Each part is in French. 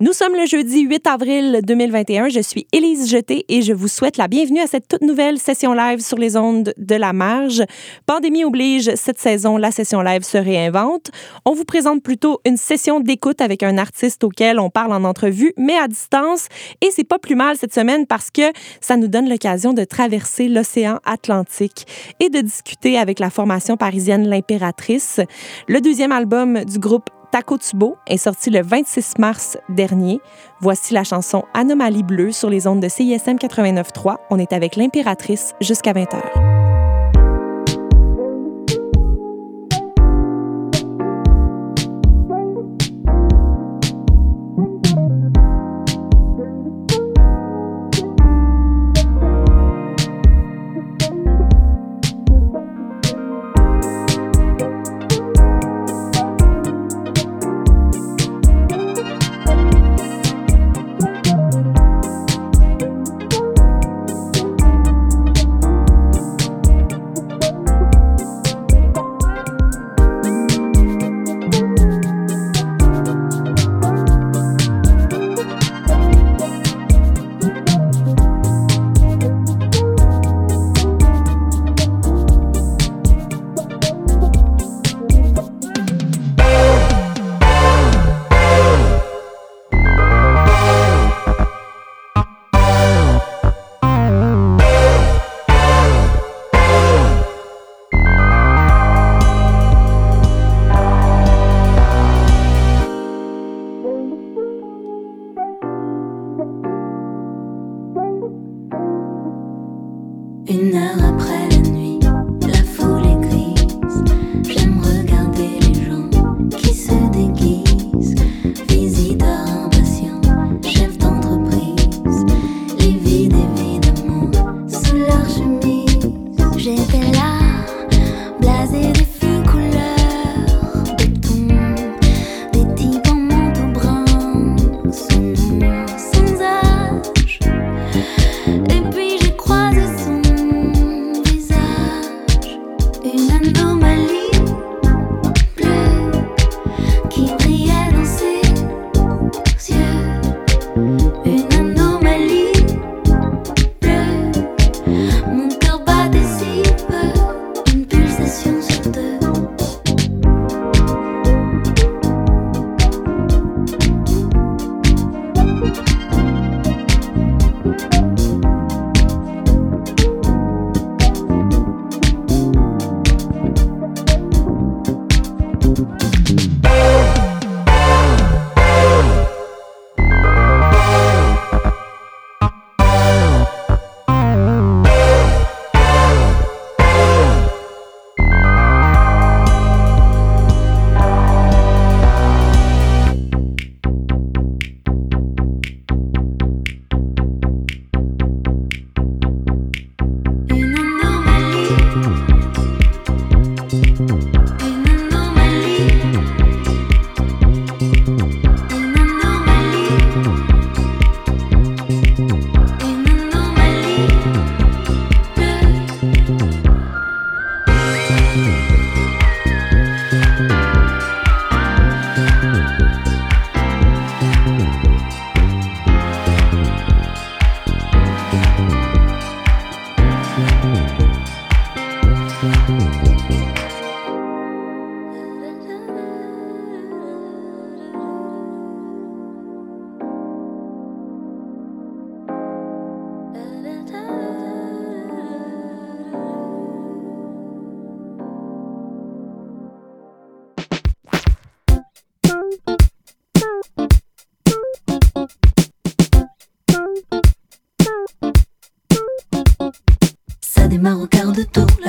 Nous sommes le jeudi 8 avril 2021. Je suis Élise Jeté et je vous souhaite la bienvenue à cette toute nouvelle session live sur les ondes de la marge. Pandémie oblige, cette saison, la session live se réinvente. On vous présente plutôt une session d'écoute avec un artiste auquel on parle en entrevue, mais à distance. Et c'est pas plus mal cette semaine parce que ça nous donne l'occasion de traverser l'océan Atlantique et de discuter avec la formation parisienne L'Impératrice. Le deuxième album du groupe Takotsubo est sorti le 26 mars dernier. Voici la chanson Anomalie bleue sur les ondes de CISM 89.3. On est avec l'impératrice jusqu'à 20h. Une heure.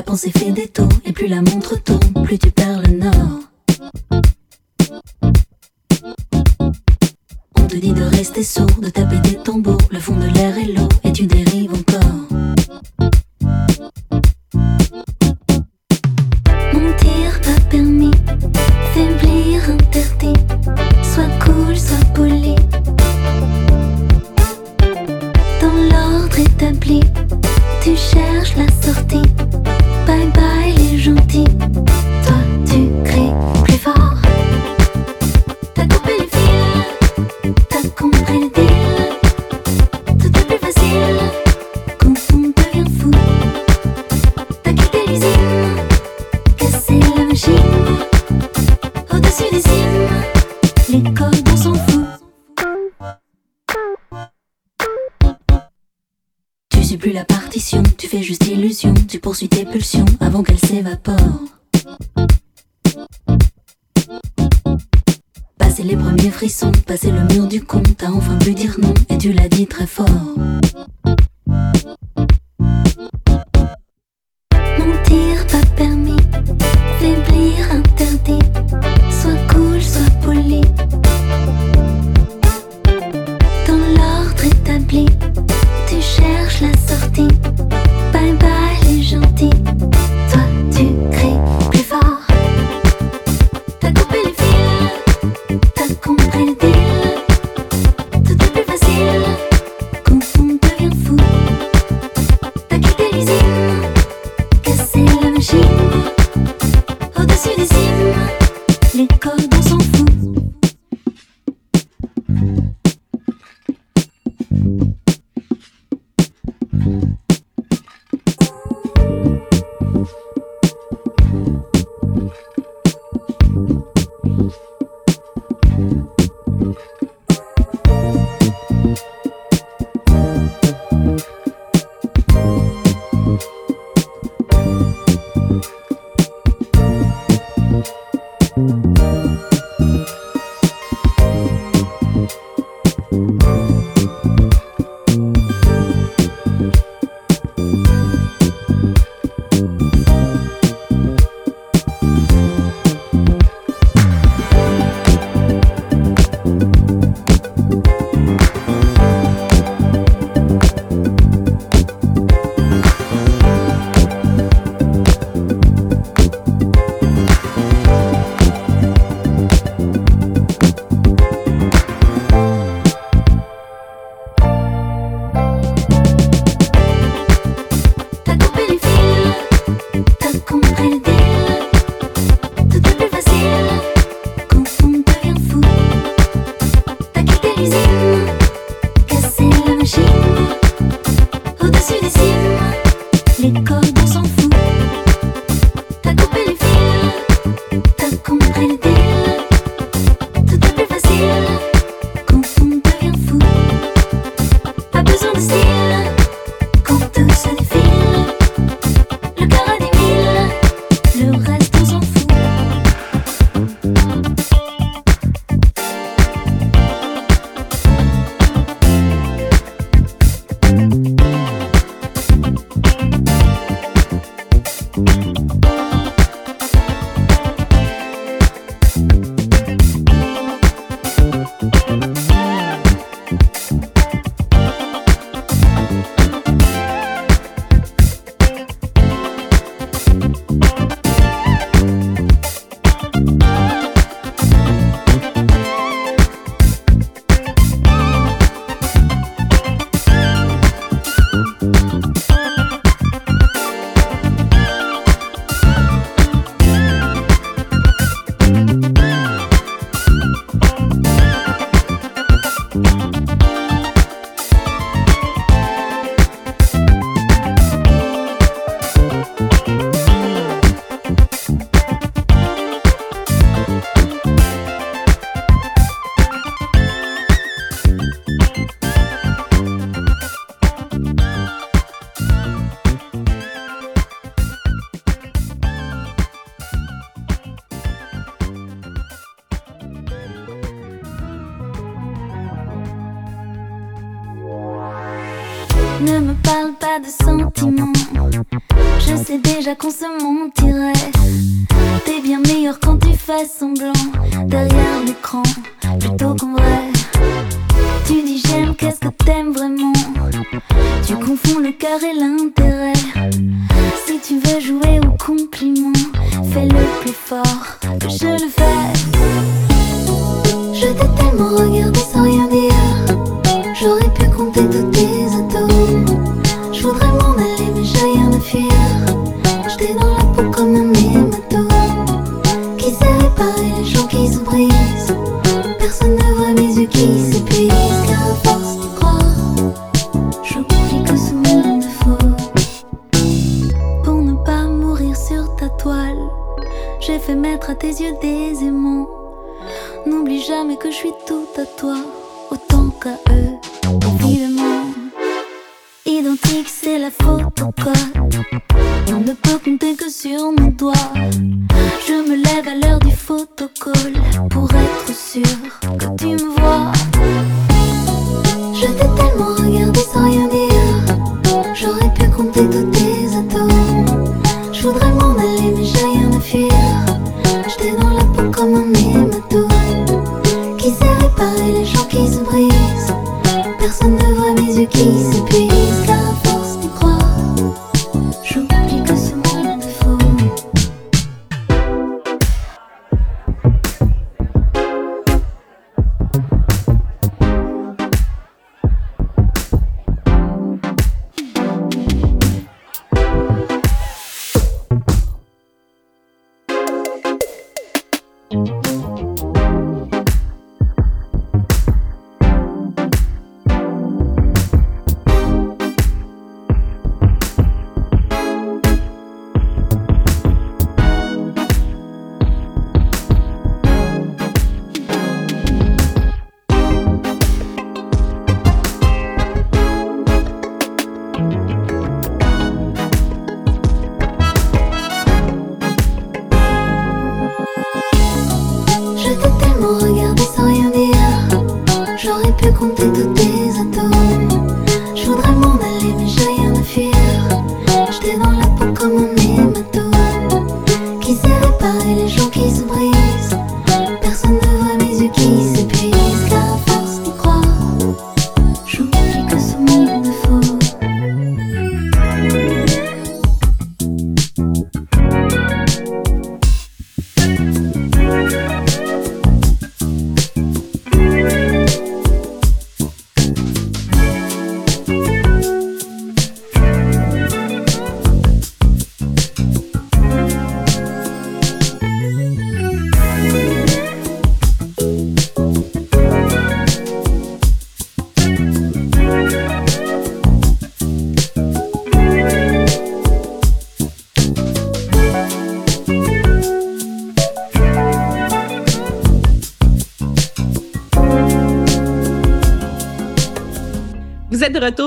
Pensée fait des taux, et plus la montre tourne, plus tu perds le nord. On te dit de rester sourd, de taper des tombeaux, le fond de l'air est l'eau, suis plus la partition, tu fais juste illusion, tu poursuis tes pulsions avant qu'elles s'évaporent. Passer les premiers frissons, passer le mur du compte, t'as enfin pu dire non, et tu l'as dit très fort. à consommer.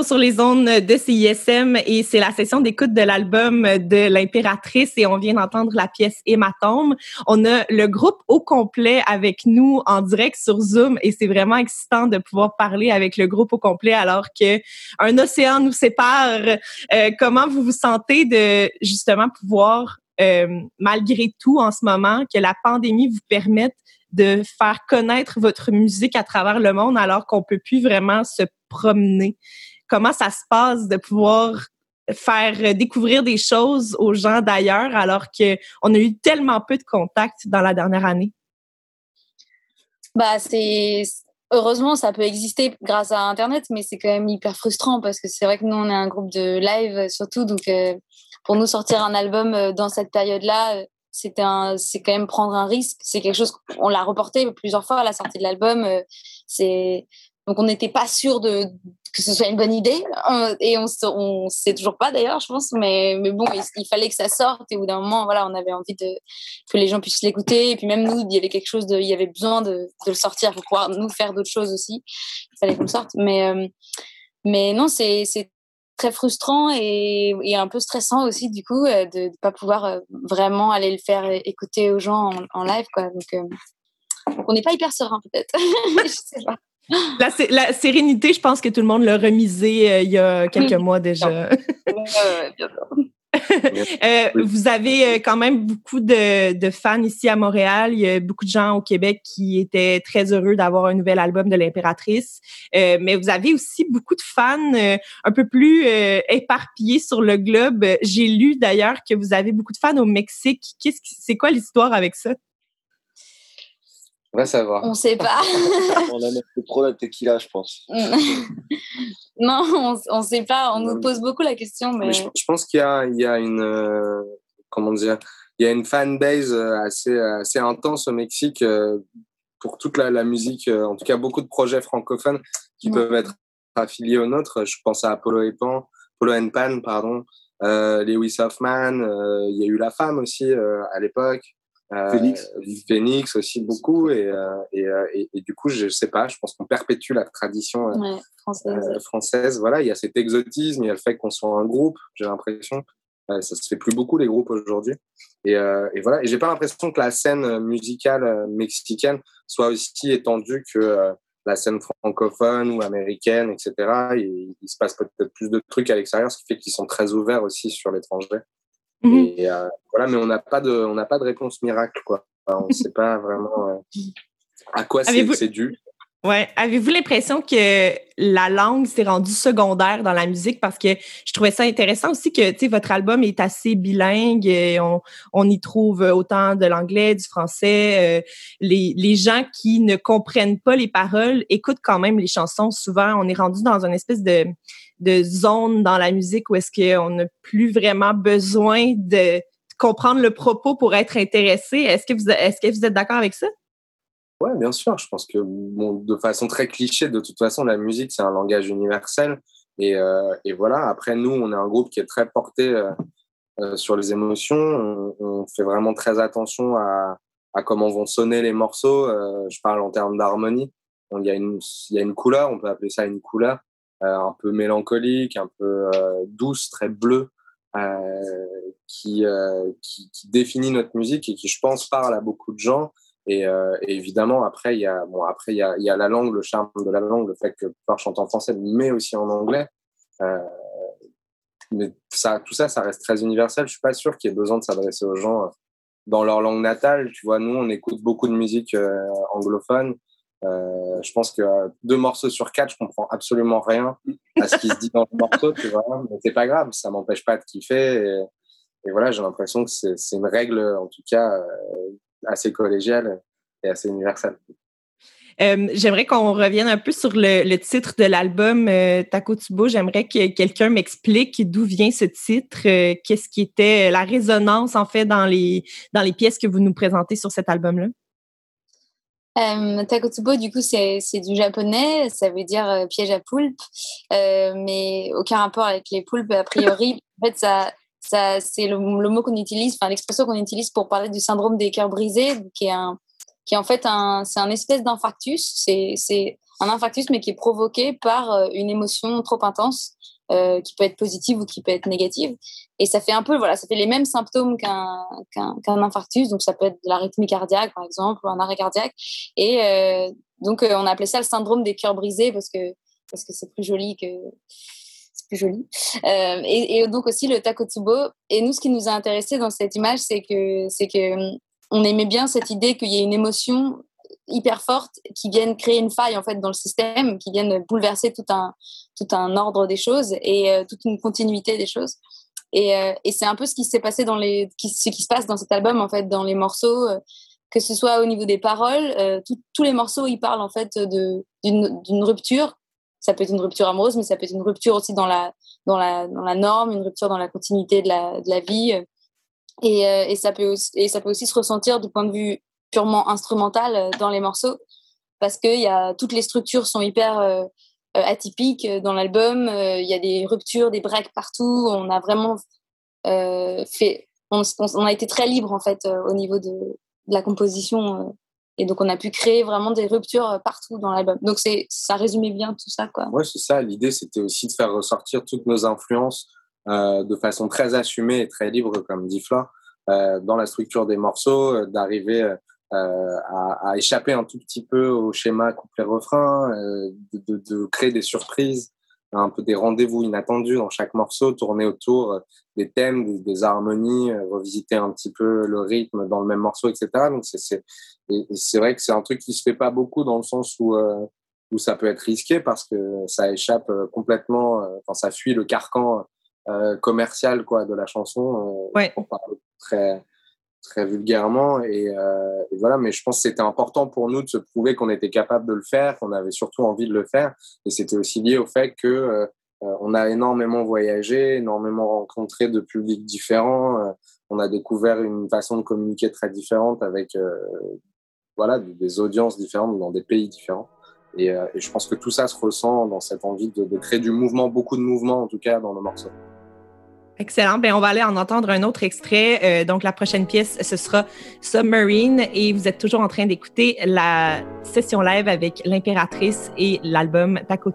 Sur les zones de CISM et c'est la session d'écoute de l'album de l'impératrice et on vient d'entendre la pièce Hématome. On a le groupe au complet avec nous en direct sur Zoom et c'est vraiment excitant de pouvoir parler avec le groupe au complet alors que un océan nous sépare. Euh, comment vous vous sentez de justement pouvoir, euh, malgré tout en ce moment, que la pandémie vous permette de faire connaître votre musique à travers le monde alors qu'on peut plus vraiment se promener? Comment ça se passe de pouvoir faire découvrir des choses aux gens d'ailleurs alors que on a eu tellement peu de contacts dans la dernière année? Bah, c'est heureusement ça peut exister grâce à internet mais c'est quand même hyper frustrant parce que c'est vrai que nous on est un groupe de live surtout donc euh, pour nous sortir un album euh, dans cette euh, c'était un c'est quand même prendre un risque c'est quelque chose on l'a reporté plusieurs fois à la sortie de l'album euh, donc on n'était pas sûr de que ce soit une bonne idée. Euh, et on on sait toujours pas d'ailleurs je pense mais mais bon il, fallait que ça sorte et au bout d'un moment voilà on avait envie que les gens puissent l'écouter. Et puis même nous il y avait quelque chose de il y avait besoin de, le sortir pour pouvoir nous faire d'autres choses aussi. Il fallait qu'on sorte. Mais euh, mais non c'est très frustrant et, un peu stressant aussi du coup euh, de ne pas pouvoir vraiment aller le faire écouter aux gens en, live quoi. Donc, donc on n'est pas hyper serein peut-être. Je sais pas La, sé- la sérénité, je pense que tout le monde l'a remisé euh, il y a quelques mois déjà. Euh, Vous avez euh, quand même beaucoup de, de fans ici à Montréal. Il y a beaucoup de gens au Québec qui étaient très heureux d'avoir un nouvel album de l'impératrice. Euh, mais vous avez aussi beaucoup de fans euh, un peu plus euh, éparpillés sur le globe. J'ai lu d'ailleurs que vous avez beaucoup de fans au Mexique. Qu'est-ce c'est quoi l'histoire avec ça? On va savoir. on sait pas On a fait trop la tequila, je pense. non on, on sait pas on nous pose beaucoup la question mais, Mais je, je pense qu'il y a, il y a une euh, comment dire, il y a une fanbase euh, assez assez intense au Mexique euh, pour toute la, la musique. euh, en tout cas, beaucoup de projets francophones qui Ouais. peuvent être affiliés aux nôtres. Je pense à Apollo et Pan, Polo and Pan, pardon, euh, Lewis Hoffman. euh, il y a eu La Femme aussi euh, à l'époque. Phoenix. Phoenix aussi beaucoup. Et, et, et, et, du coup, je sais pas, je pense qu'on perpétue la tradition ouais, française. française. Voilà, il y a cet exotisme, il y a le fait qu'on soit un groupe, j'ai l'impression. ça se fait plus beaucoup les groupes aujourd'hui. Et, et, voilà, et j'ai pas l'impression que la scène musicale mexicaine soit aussi étendue que la scène francophone ou américaine, etc. Il se passe peut-être plus de trucs à l'extérieur, ce qui fait qu'ils sont très ouverts aussi sur l'étranger. Mmh. Et euh, voilà, mais on n'a pas de, on n'a pas de réponse miracle, quoi. Enfin, on ne sait pas vraiment euh, à quoi c'est dû. Ouais. Avez-vous l'impression que la langue s'est rendue secondaire dans la musique? Parce que je trouvais ça intéressant aussi que tu sais votre album est assez bilingue et on, on y trouve autant de l'anglais, du français. Euh, les, les gens qui ne comprennent pas les paroles écoutent quand même les chansons. Souvent, on est rendu dans une espèce de de zone dans la musique où est-ce qu'on n'a plus vraiment besoin de comprendre le propos pour être intéressé. Est-ce que vous est-ce que vous êtes d'accord avec ça? Oui, bien sûr. Je pense que de façon très cliché, de toute façon, la musique, c'est un langage universel. Et, euh, et, voilà, après, nous, on est un groupe qui est très porté euh, euh, sur les émotions. On, fait vraiment très attention à, à, comment vont sonner les morceaux. Je parle en termes d'harmonie. Il y, a une, il y a une couleur, on peut appeler ça une couleur, un peu mélancolique, un peu douce, très bleue, qui, qui, qui définit notre musique et qui, je pense, parle à beaucoup de gens. Et, euh, évidemment, après, il y a, bon, y a, y a la langue, le charme de la langue, le fait que pouvoir chanter en français, mais aussi en anglais. Euh, mais ça, tout ça, ça reste très universel. Je suis pas sûr qu'il y ait besoin de s'adresser aux gens euh, dans leur langue natale. Tu vois, nous, on écoute beaucoup de musique euh, anglophone. Euh, je pense que deux morceaux sur quatre, je comprends absolument rien à ce qui se dit dans le morceau, tu vois. C'est pas grave, ça m'empêche pas de kiffer. Et, voilà, j'ai l'impression que c'est une règle, en tout cas, assez collégial et assez universel. Euh, j'aimerais qu'on revienne un peu sur le, titre de l'album euh, Takotsubo. J'aimerais que quelqu'un m'explique d'où vient ce titre, euh, qu'est-ce qui était la résonance en fait dans les dans les pièces que vous nous présentez sur cet album-là. Euh, Takotsubo, du coup, c'est du japonais, ça veut dire euh, piège à poulpe, euh, mais aucun rapport avec les poulpes a priori. en fait, ça, ça, c'est le, le, mot qu'on utilise, enfin l'expression qu'on utilise pour parler du syndrome des cœurs brisés, qui est un, qui est en fait un, c'est un espèce d'infarctus. C'est, c'est un infarctus, mais qui est provoqué par euh, une émotion trop intense, euh, qui peut être positive ou qui peut être négative. Et ça fait un peu, voilà, ça fait les mêmes symptômes qu'un, infarctus. Donc ça peut être de l'arythmie cardiaque, par exemple, ou un arrêt cardiaque. Et euh, donc euh, on a appelé ça le syndrome des cœurs brisés parce que parce que c'est plus joli que plus joli. Et, et, donc aussi le takotsubo. Et nous, ce qui nous a intéressé dans cette image, c'est que c'est que hum, on aimait bien cette idée qu'il y ait une émotion hyper forte qui vienne créer une faille en fait dans le système, qui vienne bouleverser tout un tout un ordre des choses et euh, toute une continuité des choses. Et, euh, et c'est un peu ce qui s'est passé dans les ce qui se passe dans cet album en fait dans les morceaux euh, que ce soit au niveau des paroles, tous les morceaux ils parlent en fait d'une rupture ça peut être une rupture amoureuse, mais ça peut être une rupture aussi dans la, dans la, dans la norme, une rupture dans la continuité de la, de la vie. Et, et, ça peut et ça peut aussi se ressentir du point de vue purement instrumental euh, dans les morceaux, parce que y a, toutes les structures sont hyper euh, atypiques dans l'album. Il y a des ruptures, des breaks partout. On a vraiment fait. On, on, a été très libre, en fait, au niveau de, la composition et donc, on a pu créer vraiment des ruptures euh, partout dans l'album. Donc, c'est, ça résumait bien tout ça, quoi. Ouais, c'est ça. L'idée, c'était aussi de faire ressortir toutes nos influences euh, de façon très assumée et très libre, comme dit Flore, euh, dans la structure des morceaux, euh, d'arriver euh, à, à, échapper un tout petit peu au schéma couplet-refrain, euh, de, de, de, créer des surprises, un peu des rendez-vous inattendus dans chaque morceau, tourner autour des thèmes, des, des harmonies, revisiter un petit peu le rythme dans le même morceau, etc. Donc, c'est, et, c'est vrai que c'est un truc qui se fait pas beaucoup dans le sens où euh, où ça peut être risqué parce que ça échappe euh, complètement, euh, enfin ça fuit le carcan euh, commercial quoi de la chanson. Ouais. Très très vulgairement et, euh, et, voilà. Mais je pense que c'était important pour nous de se prouver qu'on était capable de le faire, qu'on avait surtout envie de le faire. Et c'était aussi lié au fait que euh, on a énormément voyagé, énormément rencontré de publics différents. on a découvert une façon de communiquer très différente avec voilà, des audiences différentes dans des pays différents. Et, euh, je pense que tout ça se ressent dans cette envie de, de, créer du mouvement, beaucoup de mouvement en tout cas dans le morceau. Excellent. Bien, on va aller en entendre un autre extrait. Euh, donc, la prochaine pièce, ce sera Submarine. Et vous êtes toujours en train d'écouter la session live avec l'impératrice et l'album Taco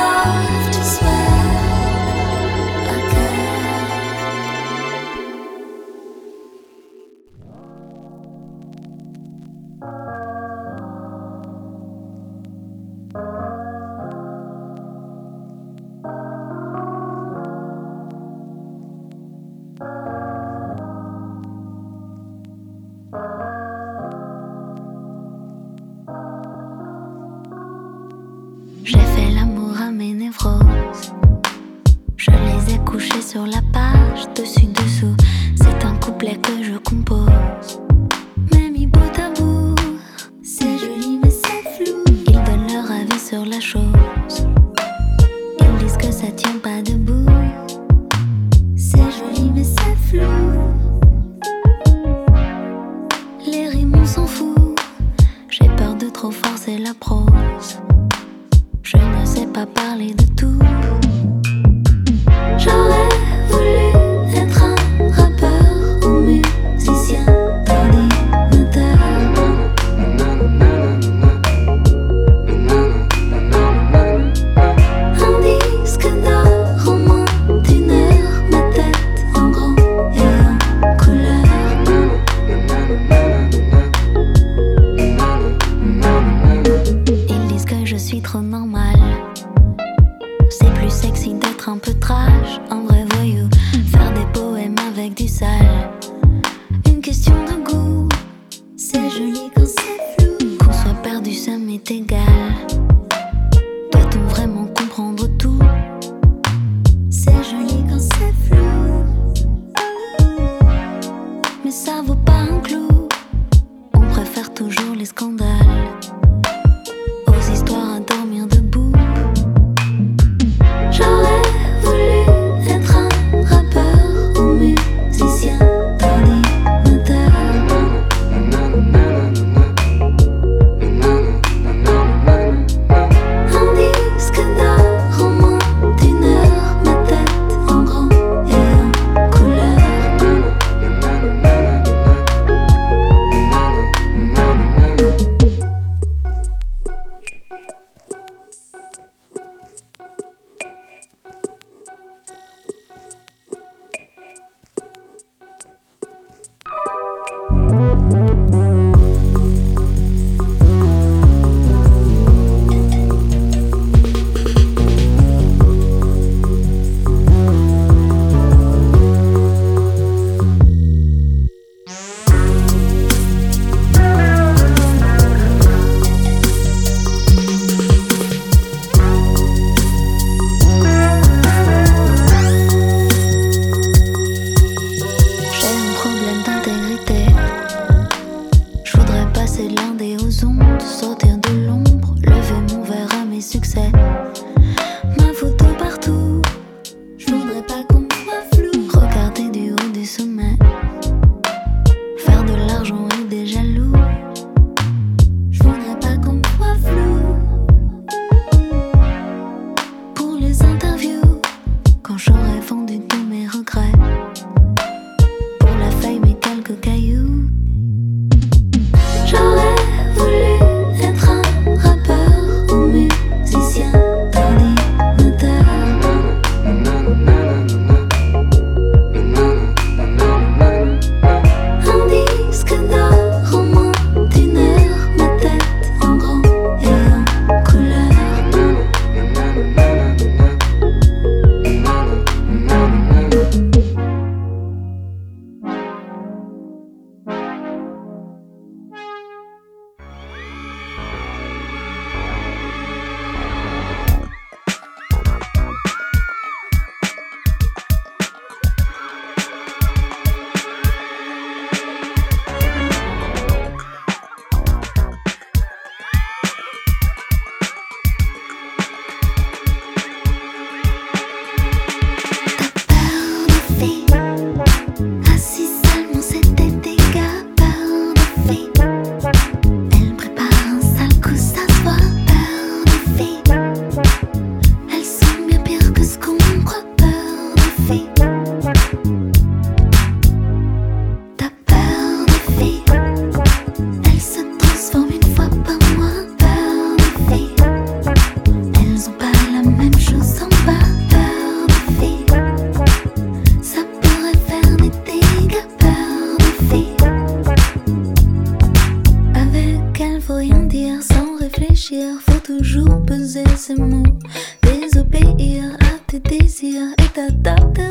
Love to swear. Pour tes désirs et t'adapter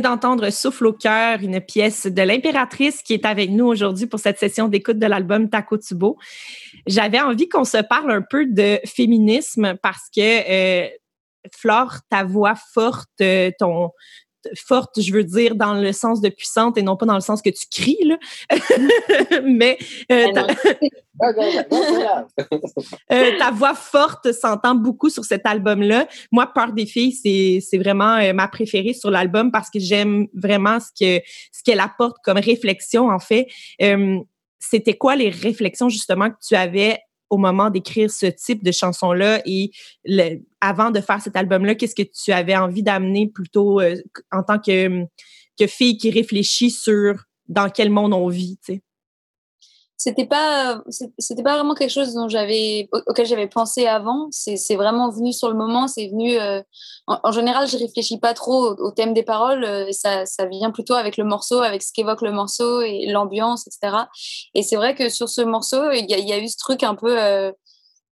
d'entendre Souffle au cœur, une pièce de l'impératrice qui est avec nous aujourd'hui pour cette session d'écoute de l'album Takotsubo. J'avais envie qu'on se parle un peu de féminisme parce que euh, Flore, ta voix forte, euh, ton forte, je veux dire dans le sens de puissante et non pas dans le sens que tu cries là. mais euh, ta, euh, ta voix forte s'entend beaucoup sur cet album-là. Moi, Peur des filles, c'est, c'est vraiment euh, ma préférée sur l'album parce que j'aime vraiment ce que ce qu'elle apporte comme réflexion. En fait, c'était quoi les réflexions justement que tu avais au moment d'écrire ce type de chanson-là et le- avant de faire cet album-là, qu'est-ce que tu avais envie d'amener plutôt euh, en tant que, que fille qui réfléchit sur dans quel monde on vit, tu? C'était pas c'était pas vraiment quelque chose dont j'avais au- auquel j'avais pensé avant. C'est vraiment venu sur le moment. C'est venu euh, en, général je réfléchis pas trop au, thème des paroles. Euh, ça ça vient plutôt avec le morceau avec ce qu'évoque le morceau et l'ambiance etc et c'est vrai que sur ce morceau il y y a eu ce truc un peu euh,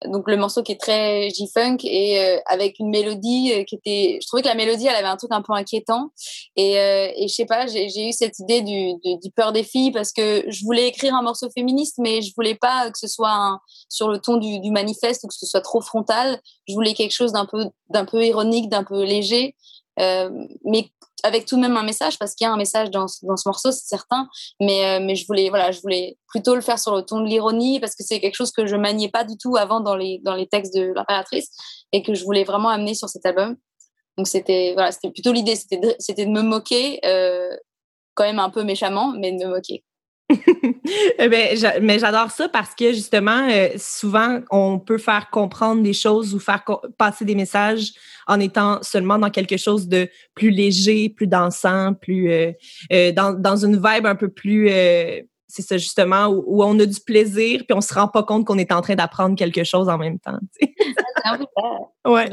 donc le morceau qui est très J-funk et euh, avec une mélodie euh, qui était je trouvais que la mélodie elle avait un truc un peu inquiétant. Et, euh, et je sais pas j'ai eu cette idée du, peur des filles parce que je voulais écrire un morceau féministe mais je voulais pas que ce soit sur le ton du, du manifeste ou que ce soit trop frontal. Je voulais quelque chose d'un peu d'un peu ironique d'un peu léger. Euh, mais avec tout de même un message parce qu'il y a un message dans, ce- dans ce morceau c'est certain. Mais euh, mais je voulais voilà je voulais plutôt le faire sur le ton de l'ironie parce que c'est quelque chose que je maniais pas du tout avant dans les dans les textes de l'impératrice et que je voulais vraiment amener sur cet album. Donc c'était voilà plutôt l'idée c'était de, de me moquer euh, quand même un peu méchamment mais de me moquer ben, j'a- mais j'adore ça parce que justement, euh, souvent, on peut faire comprendre des choses ou faire passer des messages en étant seulement dans quelque chose de plus léger, plus dansant, plus euh, euh, dans, dans une vibe un peu plus. euh, c'est ça justement où, où on a du plaisir puis on se rend pas compte qu'on est en train d'apprendre quelque chose en même temps. peu ça. Ouais.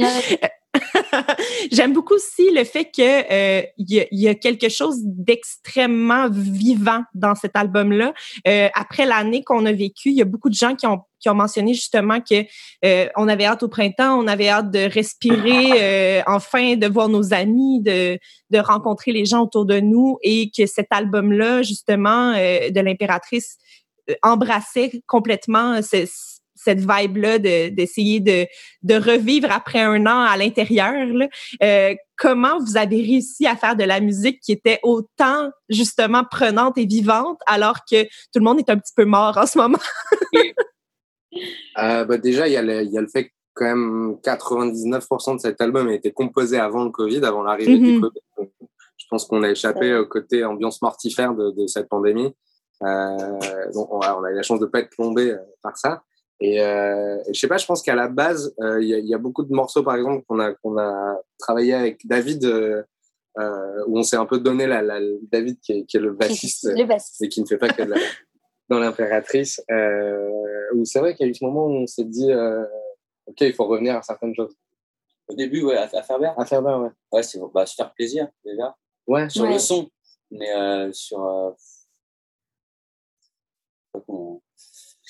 J'aime beaucoup aussi le fait que euh, il y, y a quelque chose d'extrêmement vivant dans cet album-là. Euh, après l'année qu'on a vécue, il y a beaucoup de gens qui ont qui ont mentionné justement que euh, on avait hâte au printemps, on avait hâte de respirer, euh, enfin de voir nos amis, de de rencontrer les gens autour de nous et que cet album-là justement euh, de l'impératrice euh, embrassait complètement ce- cette vibe-là de- d'essayer de, de revivre après un an à l'intérieur. Euh, comment vous avez réussi à faire de la musique qui était autant justement prenante et vivante alors que tout le monde est un petit peu mort en ce moment? Euh, bah, déjà, il y, a le- y a le fait que quand même 99% de cet album a été composé avant le Covid, avant l'arrivée du Mhm. Covid. Donc, Je pense qu'on a échappé au côté ambiance mortifère de, de cette pandémie. Euh, donc, on a, on a eu la chance de pas être plombé par ça. Et, euh, et je sais pas, je pense qu'à la base, euh, il y, a, il y a beaucoup de morceaux, par exemple, qu'on a, qu'on a travaillé avec David, euh, euh, où on s'est un peu donné la, la David qui est, qui est le bassiste le bassiste et qui ne fait pas que de la dans l'impératrice euh, où c'est vrai qu'il y a eu ce moment où on s'est dit euh, ok il faut revenir à certaines choses Au début, ouais, à, à faire bien. à faire bien ouais Ouais, c'est bah, se faire plaisir, déjà. ouais Sur Ouais. le son. Mais euh, sur. euh, comment-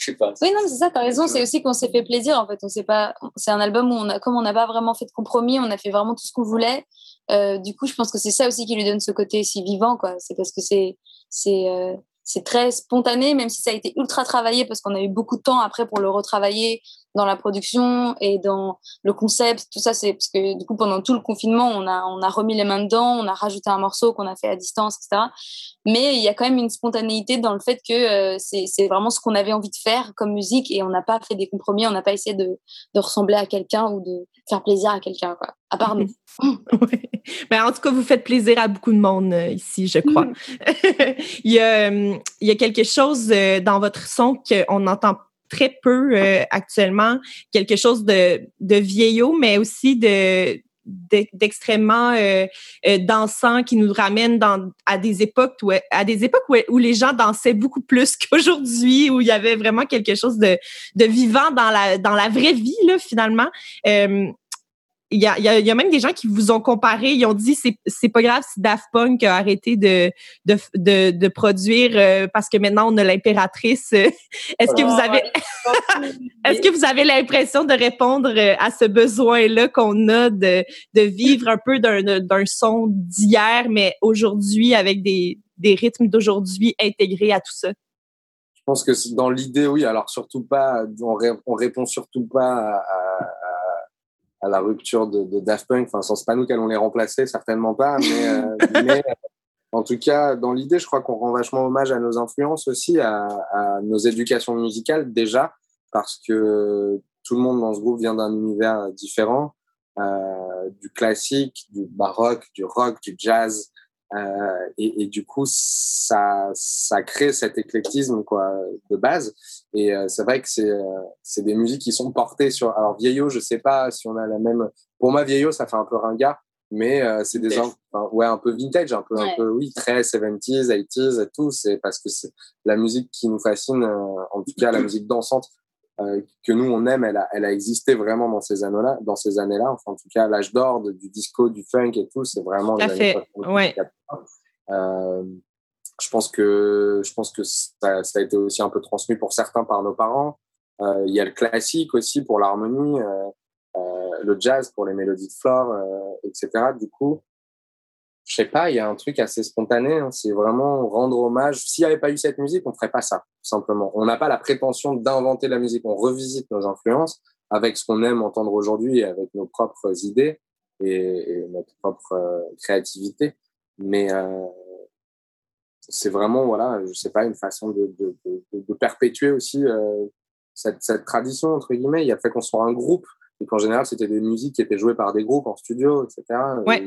je sais pas. Oui, non, mais c'est ça, t'as raison. C'est aussi qu'on s'est fait plaisir, en fait. On s'est pas. C'est un album où on a, comme on n'a pas vraiment fait de compromis, on a fait vraiment tout ce qu'on voulait. Euh, du coup, je pense que c'est ça aussi qui lui donne ce côté si vivant, quoi. C'est parce que c'est, c'est, euh, c'est très spontané, même si ça a été ultra travaillé parce qu'on a eu beaucoup de temps après pour le retravailler dans la production et dans le concept. Tout ça, c'est parce que du coup, pendant tout le confinement, on a, on a remis les mains dedans, on a rajouté un morceau qu'on a fait à distance, etc. Mais il y a quand même une spontanéité dans le fait que euh, c'est vraiment ce qu'on avait envie de faire comme musique et on n'a pas fait des compromis, on n'a pas essayé de, de ressembler à quelqu'un ou de faire plaisir à quelqu'un, quoi. À part nous. Ben, en tout cas, vous faites plaisir à beaucoup de monde euh, ici, je crois. Mm. il, y a, euh, il y a quelque chose dans votre son qu'on entend très peu actuellement, quelque chose de, de vieillot, mais aussi de d'extrêmement dansant qui nous ramène à des époques où, à des époques où, les gens dansaient beaucoup plus qu'aujourd'hui, où il y avait vraiment quelque chose de, de vivant dans la, dans la vraie vie, là, finalement il y a, y a, même des gens qui vous ont comparé, ils ont dit c'est c'est pas grave si Daft Punk a arrêté de de, de, de produire euh, parce que maintenant on a l'impératrice. Est-ce que vous avez est-ce que vous avez l'impression de répondre euh, à ce besoin-là qu'on a de de vivre un peu d'un d'un son d'hier mais aujourd'hui avec des des rythmes d'aujourd'hui intégrés à tout ça? Je pense que dans l'idée, oui. Alors surtout pas, on, on répond surtout pas à à la rupture de, de Daft Punk. Enfin, c'est pas nous qui allons les remplacer, certainement pas. Mais, euh, mais euh, en tout cas, dans l'idée, je crois qu'on rend vachement hommage à nos influences aussi, à, à, nos éducations musicales déjà, parce que tout le monde dans ce groupe vient d'un univers différent, euh, du classique, du baroque, du rock, du jazz. Euh, et, et, du coup, ça, ça crée cet éclectisme quoi, de base. Et euh, c'est vrai que c'est euh, c'est des musiques qui sont portées sur. Alors, vieillot, je sais pas si on a la même. Pour moi, vieillot, ça fait un peu ringard, mais euh, c'est des. Enfin, ouais, un peu vintage, un peu, un peu oui, très 70s, 80s et tout. C'est parce que c'est la musique qui nous fascine, en tout cas, la musique dansante que nous on aime, elle a, elle a existé vraiment dans ces années-là, dans ces années-là. Enfin, en tout cas, l'âge d'or du disco, du funk et tout, c'est vraiment. Tout à fait. Ouais. Euh, je pense que, je pense que ça, ça, a été aussi un peu transmis pour certains par nos parents. Euh, il y a le classique aussi pour l'harmonie, euh, euh le jazz pour les mélodies de flore, euh, etc. Du coup, je sais pas, il y a un truc assez spontané. Hein, c'est vraiment rendre hommage. S'il n'y avait pas eu cette musique, on ferait pas ça, simplement. On n'a pas la prétention d'inventer la musique. On revisite nos influences avec ce qu'on aime entendre aujourd'hui et avec nos propres idées et, et notre propre créativité. Mais euh, c'est vraiment, voilà, je sais pas, une façon de, de, de, de perpétuer aussi euh, cette, cette, tradition, entre guillemets. Il a fait qu'on soit un groupe et qu'en général, c'était des musiques qui étaient jouées par des groupes en studio, etc. Ouais.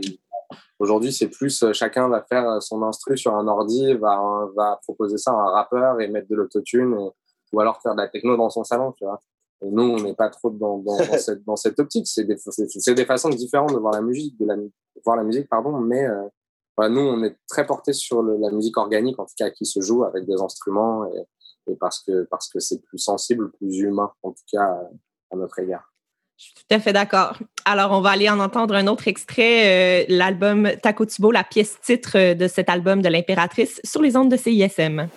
Aujourd'hui, c'est plus euh, chacun va faire son instru sur un ordi, va, va proposer ça à un rappeur et mettre de l'autotune ou alors faire de la techno dans son salon, tu vois. Et nous, on n'est pas trop dans, dans, dans, cette, dans cette optique. C'est des, des façons différentes de voir la musique, de la, voir la musique, pardon, mais euh, nous, on est très porté sur le, la musique organique, en tout cas, qui se joue avec des instruments et, et parce que parce que c'est plus sensible, plus humain, en tout cas, à notre égard. Je suis tout à fait d'accord. Alors, on va aller en entendre un autre extrait, euh, l'album Takotubo, la pièce titre de cet album de l'impératrice sur les ondes de CISM.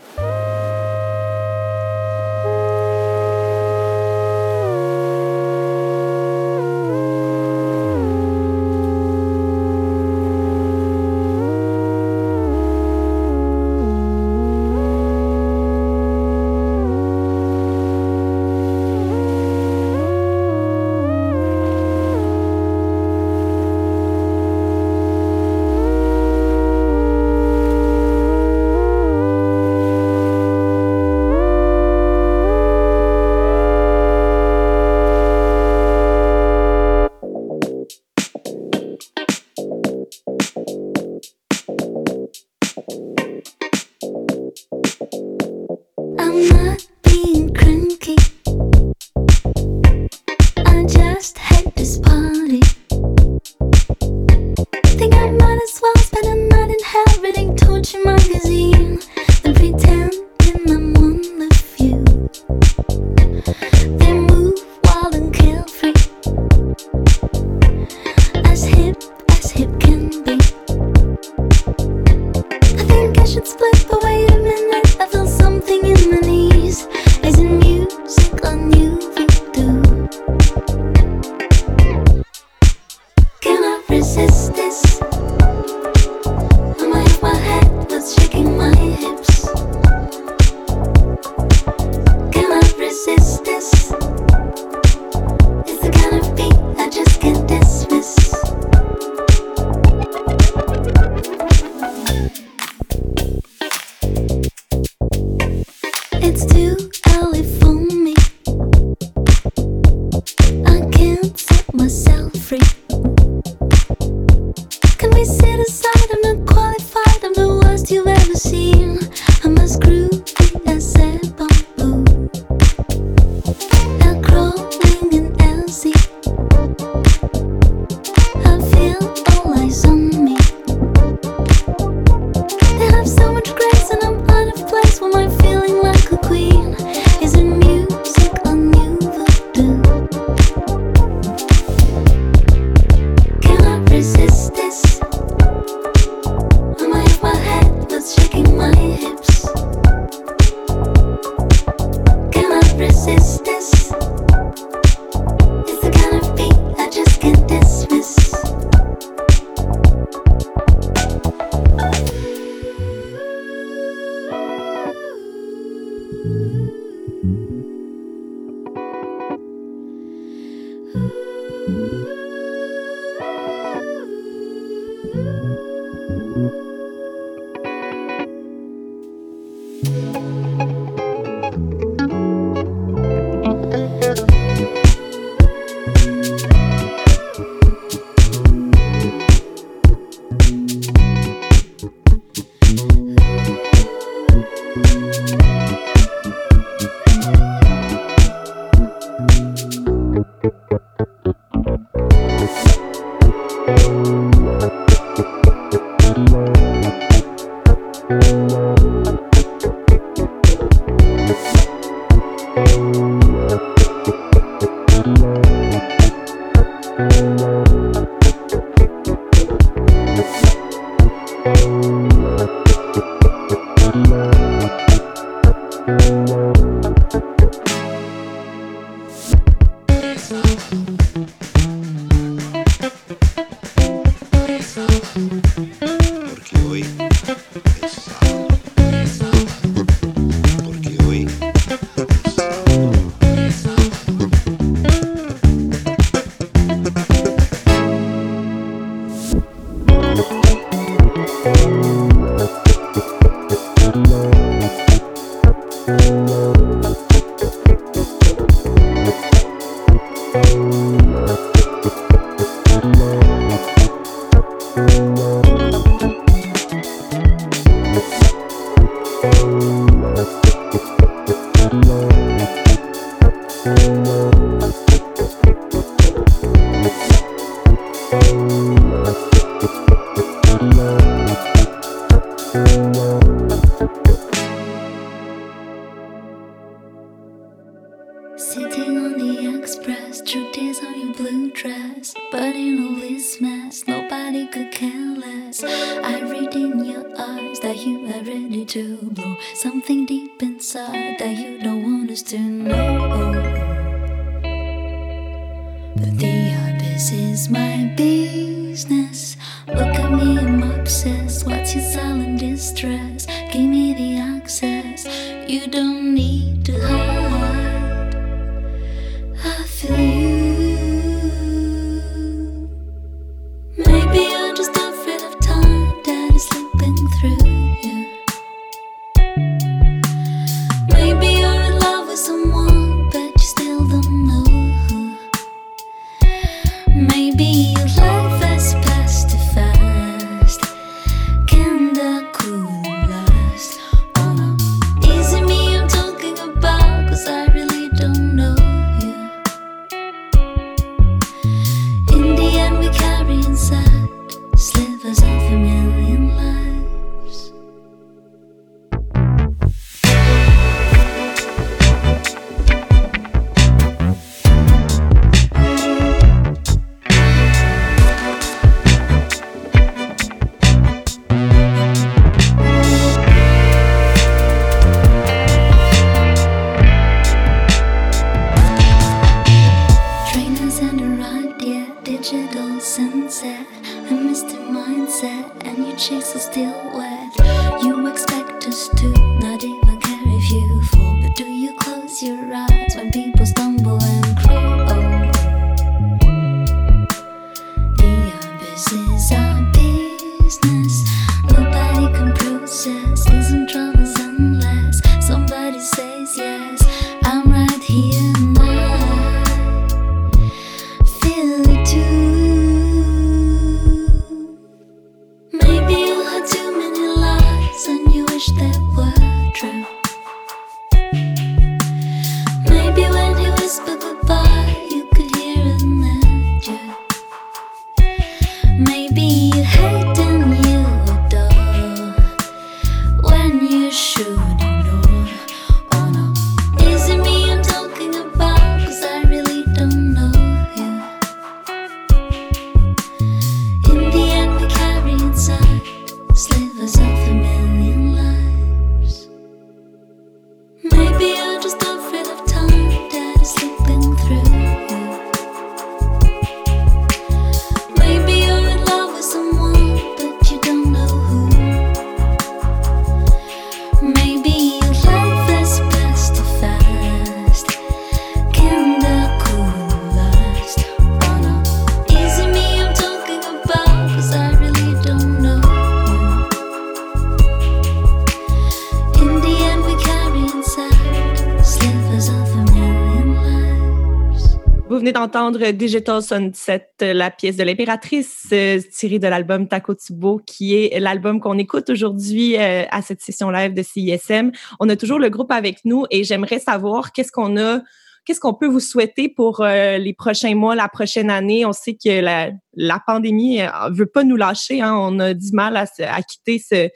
D'entendre Digital Sunset, la pièce de l'impératrice euh, tirée de l'album Takotsubo, qui est l'album qu'on écoute aujourd'hui euh, à cette session live de CISM. On a toujours le groupe avec nous et j'aimerais savoir qu'est-ce qu'on a, qu'est-ce qu'on peut vous souhaiter pour euh, les prochains mois, la prochaine année. On sait que la, la pandémie veut pas nous lâcher. Hein. On a du mal à, à quitter ce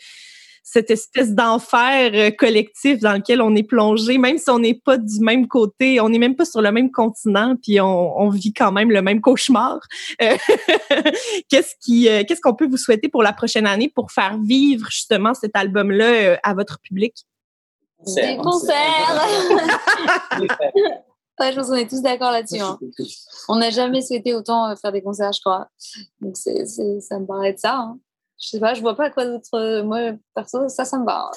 cette espèce d'enfer euh, collectif dans lequel on est plongé, même si on n'est pas du même côté, on n'est même pas sur le même continent, puis on, vit quand même le même cauchemar. Euh, qu'est-ce qui, euh, qu'est-ce qu'on peut vous souhaiter pour la prochaine année pour faire vivre justement cet album-là à votre public? Des concerts. je pense qu'on est tous d'accord là-dessus. Hein. On n'a jamais souhaité autant faire des concerts, je crois. Donc, c'est, ça me paraît de ça. Hein je sais pas, je vois pas quoi d'autre. Euh, moi, perso, ça, ça me va.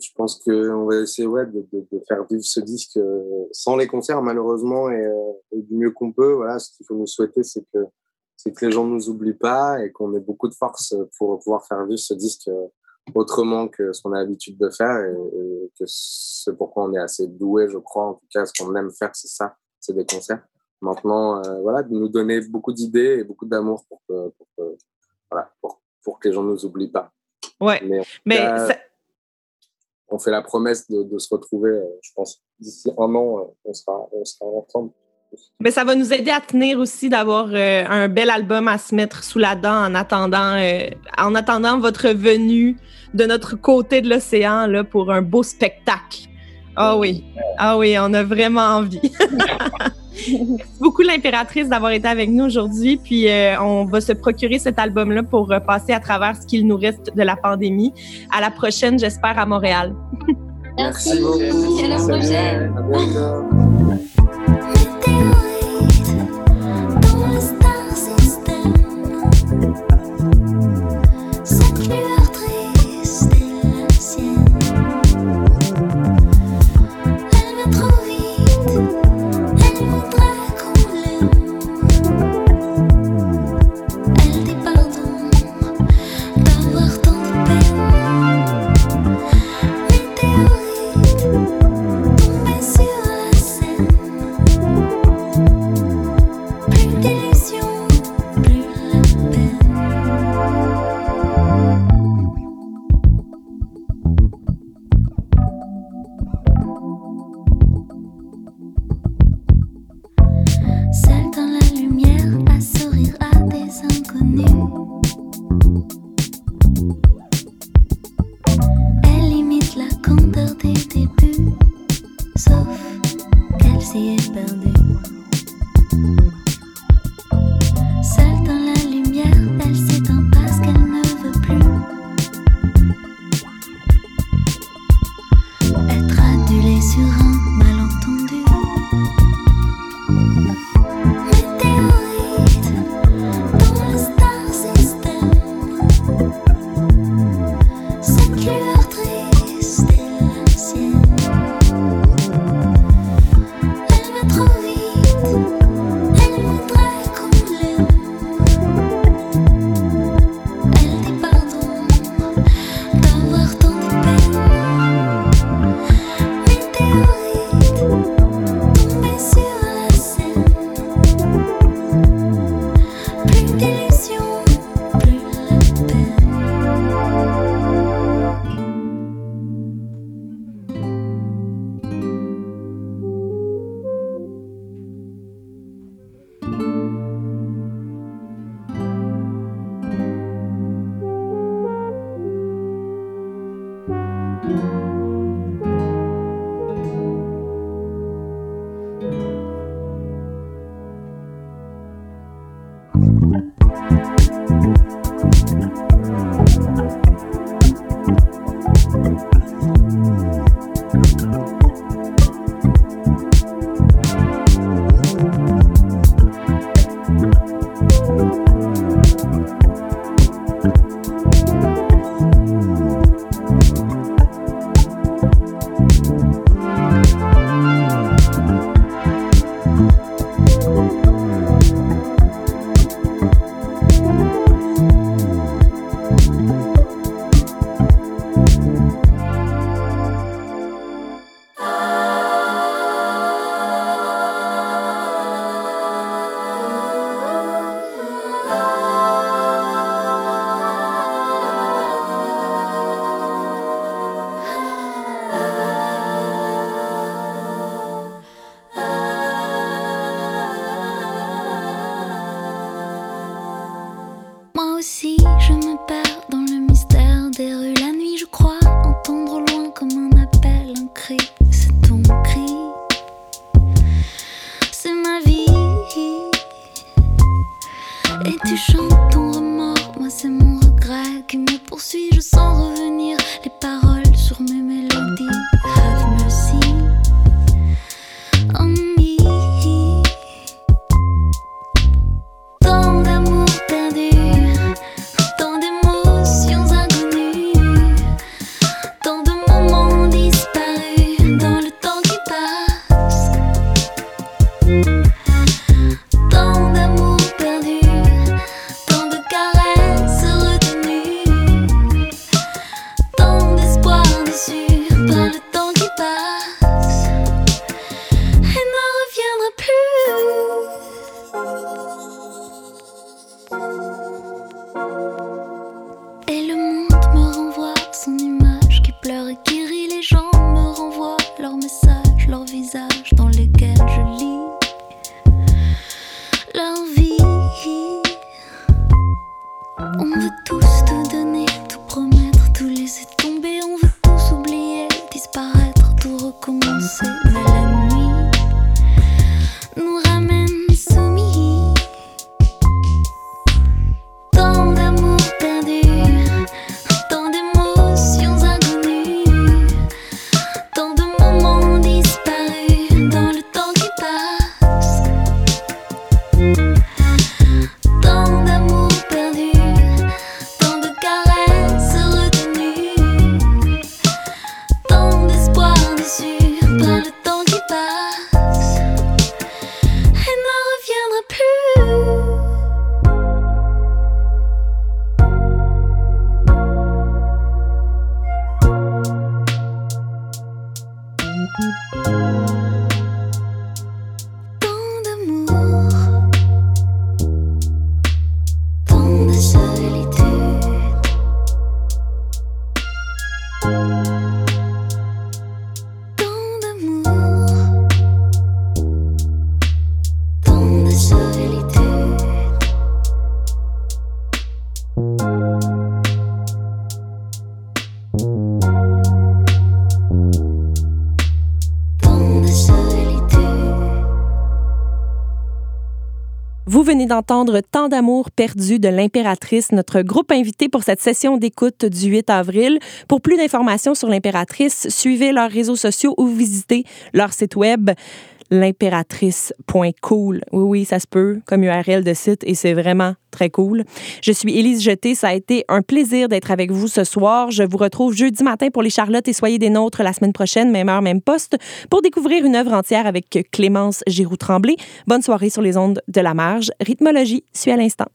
Je, pense qu'on va essayer ouais, de, de, faire vivre ce disque euh, sans les concerts, malheureusement, euh, et, du mieux qu'on peut. Voilà, ce qu'il faut nous souhaiter, c'est que, que les gens ne nous oublient pas et qu'on ait beaucoup de force pour pouvoir faire vivre ce disque autrement que ce qu'on a l'habitude de faire et, que c'est pourquoi on est assez doué, je crois. En tout cas, ce qu'on aime faire, c'est ça, c'est des concerts. Maintenant, voilà, de nous donner beaucoup d'idées et beaucoup d'amour pour pour voilà, pour pour que les gens ne nous oublient pas. Ouais. Mais, on fait la promesse de, se retrouver, euh, je pense, d'ici un an, euh, on sera, on sera ensemble. Mais ça va nous aider à tenir aussi d'avoir euh, un bel album à se mettre sous la dent en attendant, en attendant votre venue de notre côté de l'océan là, pour un beau spectacle. Ah oui, ah oui, on a vraiment envie. Merci beaucoup l'impératrice d'avoir été avec nous aujourd'hui. Puis euh, on va se procurer cet album-là pour euh, passer à travers ce qu'il nous reste de la pandémie. À la prochaine, j'espère, à Montréal. Merci, beaucoup. À la prochaine. Moi venez d'entendre Tant d'amour perdu de l'impératrice, notre groupe invité pour cette session d'écoute du 8 avril. Pour plus d'informations sur l'impératrice, suivez leurs réseaux sociaux ou visitez leur site web l'impératrice.cool. Oui, oui, ça se peut, comme URL de site, et c'est vraiment très cool. Je suis Élise Jeté. Ça a été un plaisir d'être avec vous ce soir. Je vous retrouve jeudi matin pour les Charlottes et soyez des nôtres la semaine prochaine, même heure, même poste, pour découvrir une œuvre entière avec Clémence Giroux-Tremblay. Bonne soirée sur les ondes de la marge. Rythmologie suit à l'instant.